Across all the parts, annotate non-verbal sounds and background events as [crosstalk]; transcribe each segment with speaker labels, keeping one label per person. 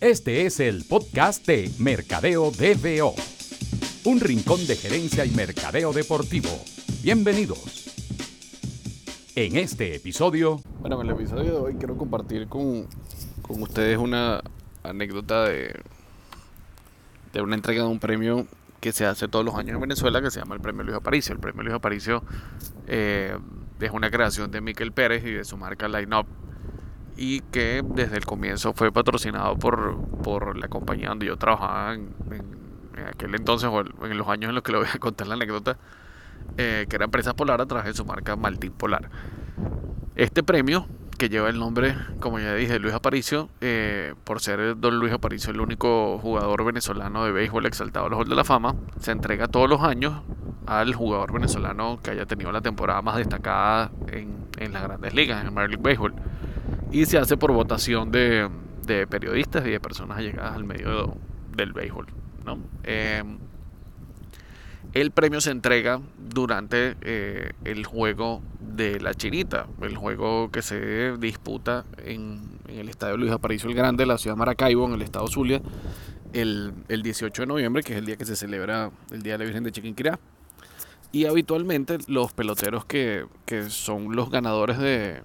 Speaker 1: Este es el podcast de Mercadeo DBO, un rincón de gerencia y mercadeo deportivo. Bienvenidos. En este episodio...
Speaker 2: Bueno, en el episodio de hoy quiero compartir con, con ustedes una anécdota de, de una entrega de un premio que se hace todos los años en Venezuela que se llama el Premio Luis Aparicio. El Premio Luis Aparicio eh, es una creación de Miquel Pérez y de su marca Line Up y que desde el comienzo fue patrocinado por, por la compañía donde yo trabajaba en, aquel entonces o en los años en los que le voy a contar la anécdota, eh, que era Empresa Polar a través de su marca Maltín Polar. Este premio, que lleva el nombre, como ya dije, Luis Aparicio, eh, por ser don Luis Aparicio el único jugador venezolano de béisbol exaltado al Hall de la Fama, se entrega todos los años al jugador venezolano que haya tenido la temporada más destacada en, en las grandes ligas, en el Major League Baseball y se hace por votación de, periodistas y de personas allegadas al medio del béisbol. Em, el premio se entrega durante eh, el juego de la Chinita, el juego que se disputa en, el estadio Luis Aparicio el Grande, la ciudad de Maracaibo, en el estado Zulia, el, el 18 de noviembre, que es el día que se celebra el Día de la Virgen de Chiquinquirá. Y habitualmente los peloteros que, son los ganadores de,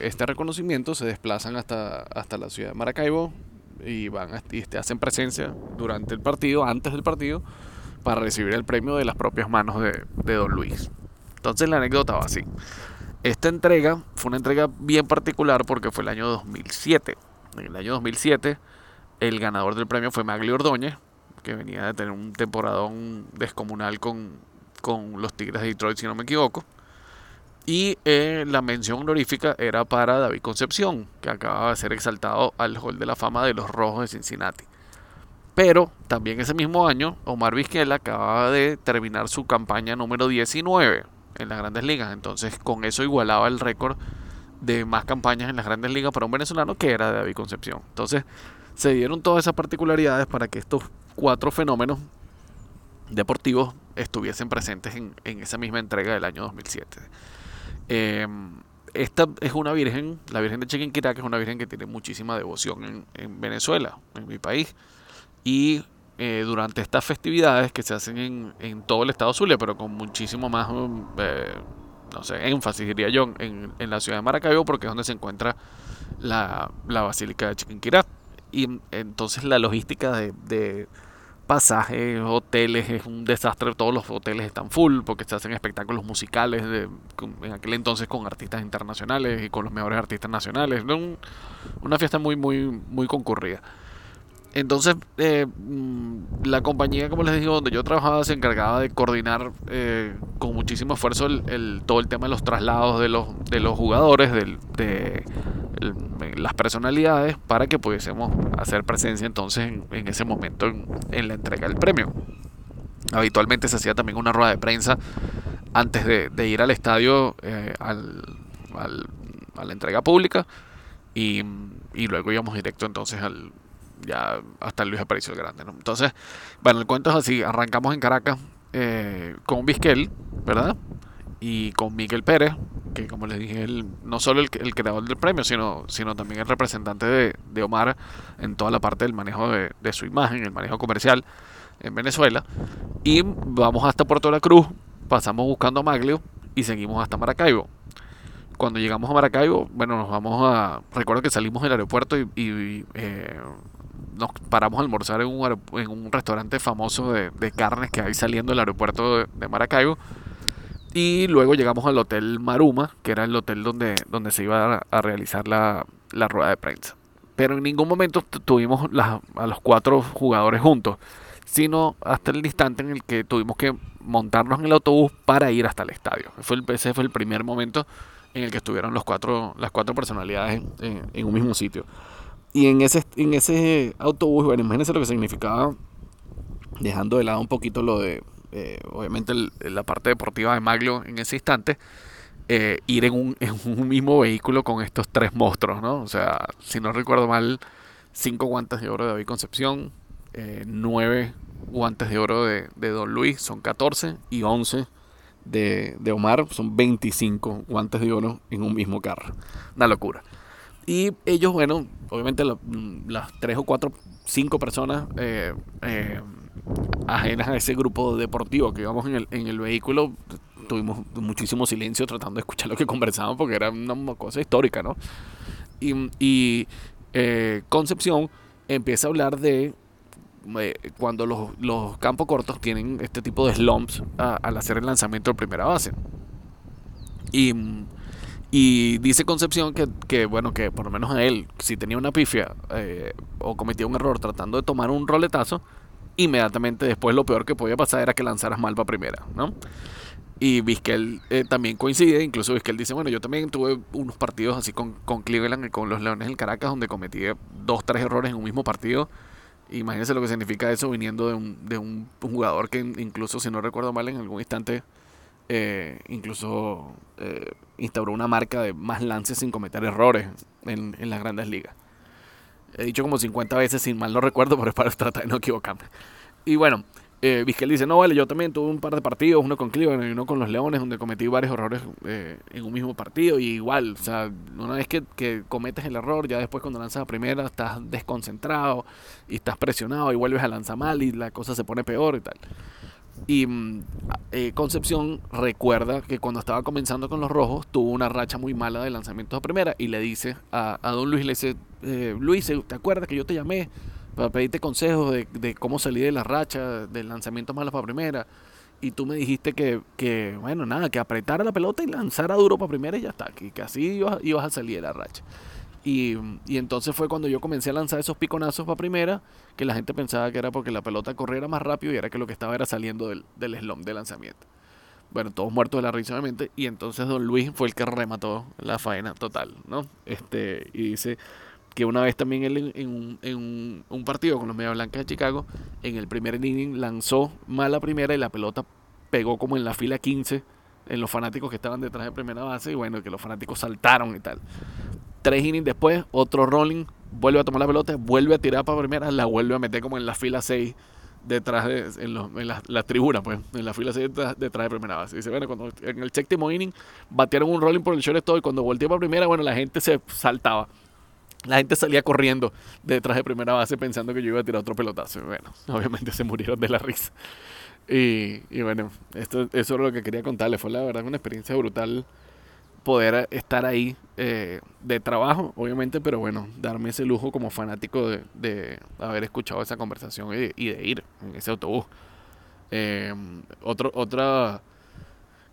Speaker 2: este reconocimiento se desplazan hasta, hasta la ciudad de Maracaibo y van y este, hacen presencia durante el partido, antes del partido, para recibir el premio de las propias manos de, de Don Luis. Entonces la anécdota va así. Esta entrega fue una entrega bien particular porque fue el año 2007. En el año 2007 el ganador del premio fue Magli Ordóñez, que venía de tener un temporadón descomunal con, con los Tigres de Detroit, si no me equivoco. Y eh, la mención honorífica era para David Concepción, que acaba de ser exaltado al Hall de la Fama de los Rojos de Cincinnati. Pero también ese mismo año, Omar Vizquela acababa de terminar su campaña número 19 en las grandes ligas. Entonces, con eso igualaba el récord de más campañas en las grandes ligas para un venezolano que era David Concepción. Entonces, se dieron todas esas particularidades para que estos cuatro fenómenos deportivos estuviesen presentes en, esa misma entrega del año 2007. Em, esta es una virgen, la Virgen de Chiquinquirá, que es una virgen que tiene muchísima devoción en, Venezuela, en mi país. Y eh, durante estas festividades que se hacen en, todo el estado Zulia, pero con muchísimo más, eh, no sé, énfasis, diría yo, en, la ciudad de Maracaibo, porque es donde se encuentra la, Basílica de Chiquinquirá. Y entonces la logística de pasajes, hoteles, es un desastre, todos los hoteles están full porque se hacen espectáculos musicales de, en aquel entonces con artistas internacionales y con los mejores artistas nacionales, una fiesta muy muy muy concurrida. Entonces, eh, mm, la compañía, como les digo, donde yo trabajaba, se encargaba de coordinar eh, con muchísimo esfuerzo todo el tema de los traslados de los, de los jugadores, de las personalidades, para que pudiésemos hacer presencia entonces en, ese momento en, la entrega del premio. Habitualmente se hacía también una rueda de prensa antes de, ir al estadio eh, al, a la entrega pública y, y luego íbamos directo entonces al ya hasta Luis Aparicio el Grande. ¿no? Entonces, bueno, el cuento es así, arrancamos en Caracas eh, con Vizquel, ¿verdad? Y con Miguel Pérez, que como les dije, él, no solo el, creador del premio, sino, sino también el representante de, Omar en toda la parte del manejo de, su imagen, el manejo comercial en Venezuela. Y vamos hasta Puerto de la Cruz, pasamos buscando a Maglio y seguimos hasta Maracaibo cuando llegamos a Maracaibo, bueno, nos vamos a. Recuerdo que salimos del aeropuerto y, eh, nos paramos a almorzar en un, en un restaurante famoso de, carnes que hay saliendo del aeropuerto de, Maracaibo. Y luego llegamos al Hotel Maruma, que era el hotel donde, donde se iba a, realizar la, rueda de prensa. Pero en ningún momento tuvimos a los cuatro jugadores juntos, sino hasta el instante en el que tuvimos que montarnos en el autobús para ir hasta el estadio. Fue el, ese fue el primer momento en el que estuvieron los cuatro, las cuatro personalidades en un mismo sitio. Y en ese, en ese autobús, bueno, imagínense lo que significaba, dejando de lado un poquito lo de, eh, obviamente, la parte deportiva de Maglio en ese instante, eh, ir en un, [laughs] en un, mismo vehículo con estos tres monstruos, ¿no? O sea, si no recuerdo mal, cinco guantes de oro de David Concepción, eh, nueve guantes de oro de, de, Don Luis, son 14, y 11 de, de Omar, son 25 guantes de oro en un mismo carro. Una locura. Y ellos, bueno, obviamente mm, las tres o cuatro, cinco personas eh, eh, ajenas a ese grupo deportivo que íbamos en el, en el vehículo, tuvimos muchísimo silencio tratando de escuchar lo que conversaban porque era una cosa histórica, ¿no? Y, y eh, Concepción empieza a hablar de cuando los, los, campos cortos tienen este tipo de slumps al hacer el lanzamiento de primera base. Y y dice Concepción que, que, bueno, que por lo menos a él, si tenía una pifia eh, o cometía un error tratando de tomar un roletazo, inmediatamente después lo peor que podía pasar era que lanzaras mal para primera, ¿no? Y Vizquel eh, también coincide, incluso Vizquel dice, bueno, yo también tuve unos partidos así con, con Cleveland y con los Leones del Caracas donde cometí dos, tres errores en un mismo partido. Imagínense lo que significa eso viniendo de un, de un jugador que incluso, si no recuerdo mal, en algún instante eh, incluso eh, instauró una marca de más lances sin cometer errores en, las grandes ligas. He dicho como 50 veces, sin mal no recuerdo, [laughs] pero es para tratar de no equivocarme. Y bueno, eh, Vizquel dice, no, vale, yo también tuve un par de partidos, uno con Cleveland y uno con los Leones, donde cometí varios errores eh, en un mismo partido. Y igual, o sea, una vez que, que, cometes el error, ya después cuando lanzas a primera estás desconcentrado y estás presionado y vuelves a lanzar mal y la cosa se pone peor y tal. Y mm, eh, Concepción recuerda que cuando estaba comenzando con los rojos tuvo una racha muy mala de lanzamientos a primera y le dice a, don Luis, le dice, eh, Luis, ¿te acuerdas que yo te llamé para pedirte consejos de, cómo salir de la racha de lanzamientos malos para primera? Y tú me dijiste que, que, bueno, nada, que apretara la pelota y lanzara duro para primera y ya está, que, que así ibas a salir de la racha. Y, entonces fue cuando yo comencé a lanzar esos piconazos para primera, que la gente pensaba que era porque la pelota corriera más rápido y era que lo que estaba era saliendo del, del slump de lanzamiento. Bueno, todos muertos de la risa, obviamente. Y entonces Don Luis fue el que remató la faena total, ¿no? Este, y dice que una vez también él en, un, un, partido con los Media Blancas de Chicago, en el primer inning lanzó mal la primera y la pelota pegó como en la fila 15 en los fanáticos que estaban detrás de primera base y bueno, que los fanáticos saltaron y tal. Tres innings después, otro rolling, vuelve a tomar la pelota, vuelve a tirar para primera, la vuelve a meter como en la fila 6 detrás de, en, la, tribuna, pues, en la fila 6 detrás, de primera base. Dice, bueno, cuando en el séptimo inning batearon un rolling por el shortstop y cuando volteó para primera, bueno, la gente se saltaba. La gente salía corriendo detrás de primera base pensando que yo iba a tirar otro pelotazo. Bueno, [laughs] obviamente se murieron de la risa. Y, y bueno, esto, eso es lo que quería contarles. Fue la verdad una experiencia brutal poder estar ahí eh, de trabajo, obviamente, pero bueno, darme ese lujo como fanático de, haber escuchado esa conversación y, de ir en ese autobús. Em, otro, otra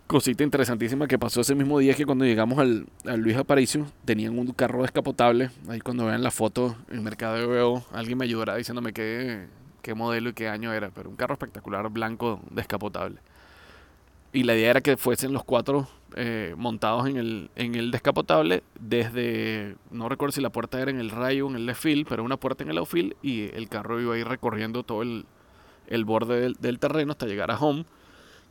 Speaker 2: cosita interesantísima que pasó ese mismo día es que cuando llegamos al, Luis Aparicio tenían un carro descapotable. Ahí cuando vean la foto en Mercado de Veo, alguien me ayudará diciéndome qué, qué modelo y qué año era, pero un carro espectacular blanco descapotable. Y la idea era que fuesen los cuatro eh, montados en el, en el descapotable desde, no recuerdo si la puerta era en el rayo o en el left pero una puerta en el outfield y el carro iba a ir recorriendo todo el, borde del, terreno hasta llegar a home,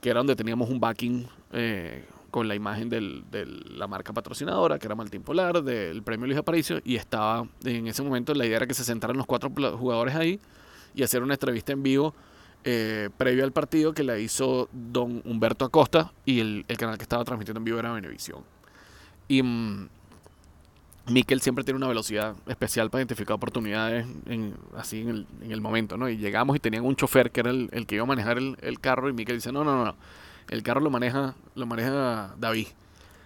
Speaker 2: que era donde teníamos un backing eh, con la imagen de la marca patrocinadora, que era Martín Polar, del premio Luis Aparicio, y estaba en ese momento la idea era que se sentaran los cuatro jugadores ahí y hacer una entrevista en vivo eh, previo al partido que la hizo don Humberto Acosta y el, canal que estaba transmitiendo en vivo era Venevisión. Y mmm, siempre tiene una velocidad especial para identificar oportunidades en, así en el, momento, ¿no? Y llegamos y tenían un chofer que era el, que iba a manejar el, carro y Miquel dice, no, no, no, el carro lo maneja, lo maneja David.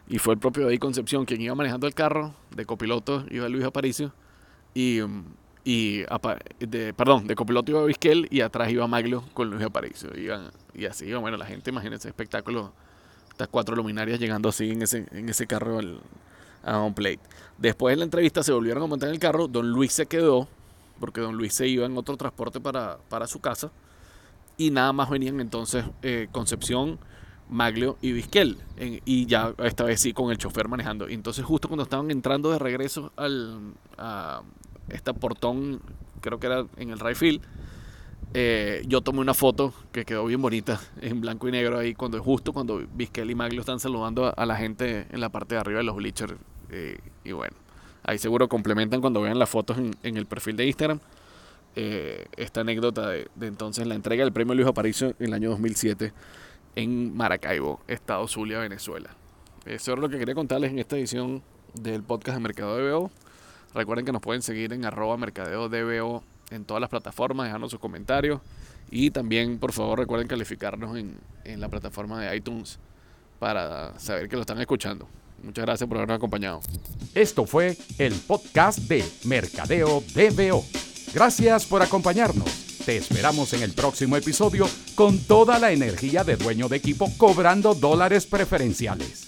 Speaker 2: Y fue el propio David Concepción quien iba manejando el carro, de copiloto iba Luis Aparicio. Y, y de, perdón, de copiloto iba Vizquel y atrás iba Maglio con Luis Aparicio. y así, bueno, la gente, imagínense, espectáculo, estas cuatro luminarias llegando así en ese, en ese carro a un plate. Después de la entrevista se volvieron a montar en el carro, don Luis se quedó, porque don Luis se iba en otro transporte para, para su casa, y nada más venían entonces eh, Concepción, Maglio y Vizquel, y ya esta vez sí con el chofer manejando. Y entonces justo cuando estaban entrando de regreso al, a, este portón, creo que era en el right eh, yo tomé una foto que quedó bien bonita en blanco y negro ahí cuando justo cuando Vizquel y Maglio están saludando a, la gente en la parte de arriba de los bleachers eh, y bueno ahí seguro complementan cuando vean las fotos en, el perfil de Instagram eh, esta anécdota de, entonces la entrega del premio Luis Aparicio en el año 2007 en Maracaibo, Estado Zulia, Venezuela. Eso es lo que quería contarles en esta edición del podcast de Mercado de Veo Recuerden que nos pueden seguir en arroba mercadeo DBO en todas las plataformas, dejando sus comentarios. Y también, por favor, recuerden calificarnos en, en la plataforma de iTunes para saber que lo están escuchando. Muchas gracias por habernos acompañado.
Speaker 1: Esto fue el podcast de Mercadeo DBO. Gracias por acompañarnos. Te esperamos en el próximo episodio con toda la energía de dueño de equipo cobrando dólares preferenciales.